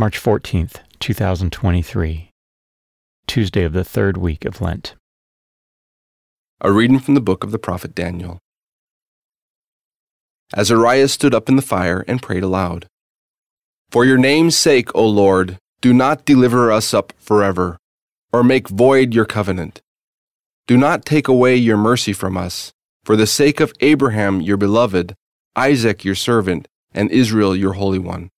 March 14th, 2023, Tuesday of the third week of Lent. A reading from the book of the prophet Daniel. Azariah stood up in the fire and prayed aloud. For your name's sake, O Lord, do not deliver us up forever, or make void your covenant. Do not take away your mercy from us, for the sake of Abraham your beloved, Isaac your servant, and Israel your holy one,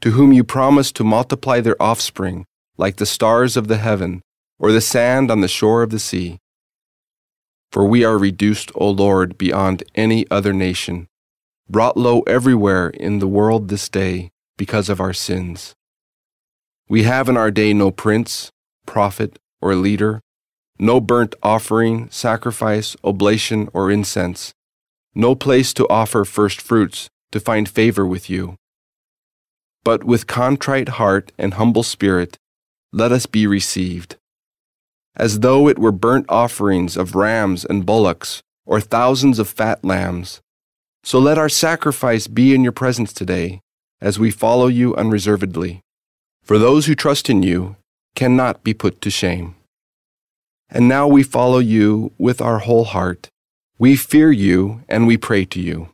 to whom you promised to multiply their offspring like the stars of the heaven, or the sand on the shore of the sea. For we are reduced, O Lord, beyond any other nation, brought low everywhere in the world this day because of our sins. We have in our day no prince, prophet, or leader, no burnt offering, sacrifice, oblation, or incense, no place to offer first fruits to find favor with you. But with contrite heart and humble spirit, let us be received. As though it were burnt offerings of rams and bullocks, or thousands of fat lambs. So let our sacrifice be in your presence today, as we follow you unreservedly. For those who trust in you cannot be put to shame. And now we follow you with our whole heart. We fear you and we pray to you.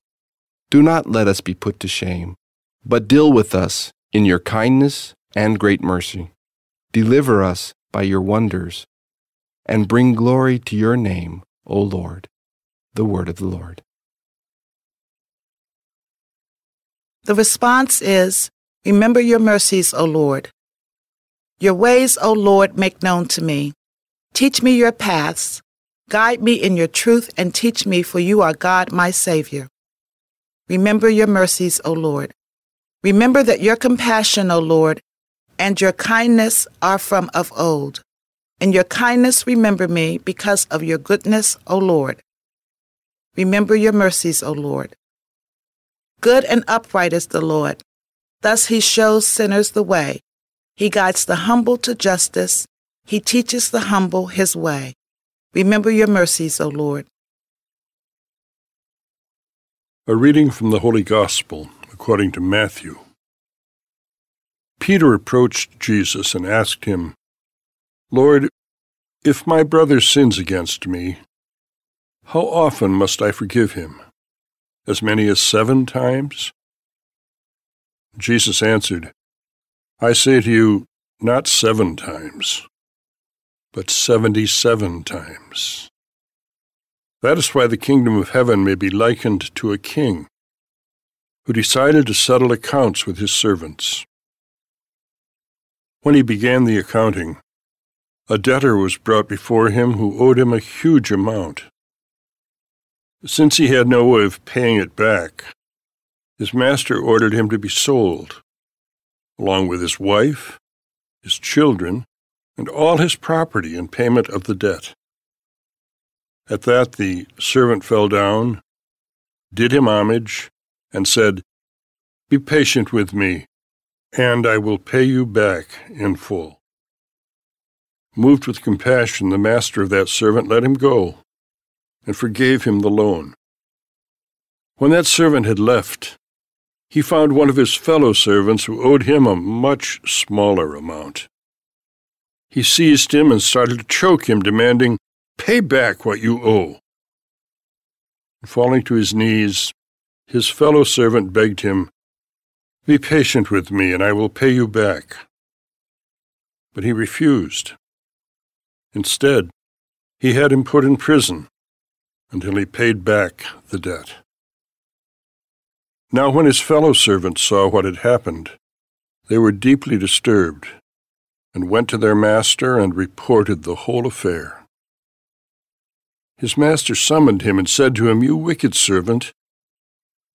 Do not let us be put to shame, but deal with us in your kindness and great mercy. Deliver us by your wonders, and bring glory to your name, O Lord. The word of the Lord. The response is Remember your mercies, O Lord. Your ways, O Lord, make known to me. Teach me your paths. Guide me in your truth and teach me, for you are God, my Savior. Remember your mercies, O Lord. Remember that your compassion, O Lord, and your kindness are from of old. In your kindness remember me because of your goodness, O Lord. Remember your mercies, O Lord. Good and upright is the Lord. Thus he shows sinners the way. He guides the humble to justice. He teaches the humble his way. Remember your mercies, O Lord. A reading from the Holy Gospel according to Matthew. Peter approached Jesus and asked him, Lord, if my brother sins against me, how often must I forgive him? As many as seven times? Jesus answered, I say to you, not seven times, but seventy seven times. That is why the kingdom of heaven may be likened to a king who decided to settle accounts with his servants. When he began the accounting, a debtor was brought before him who owed him a huge amount. Since he had no way of paying it back, his master ordered him to be sold, along with his wife, his children, and all his property in payment of the debt. At that the servant fell down, did him homage, and said, Be patient with me, and I will pay you back in full. Moved with compassion, the master of that servant let him go and forgave him the loan. When that servant had left, he found one of his fellow servants who owed him a much smaller amount. He seized him and started to choke him, demanding, Pay back what you owe. Falling to his knees, his fellow servant begged him, Be patient with me, and I will pay you back. But he refused. Instead, he had him put in prison until he paid back the debt. Now, when his fellow servants saw what had happened, they were deeply disturbed and went to their master and reported the whole affair. His master summoned him and said to him, You wicked servant,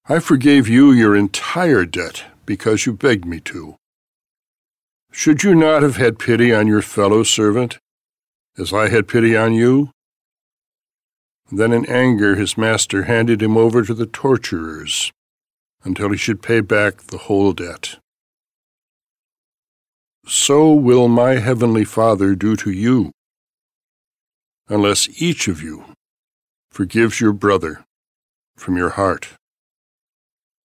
I forgave you your entire debt because you begged me to. Should you not have had pity on your fellow servant, as I had pity on you? Then in anger his master handed him over to the torturers until he should pay back the whole debt. So will my heavenly Father do to you, unless each of you forgives your brother from your heart.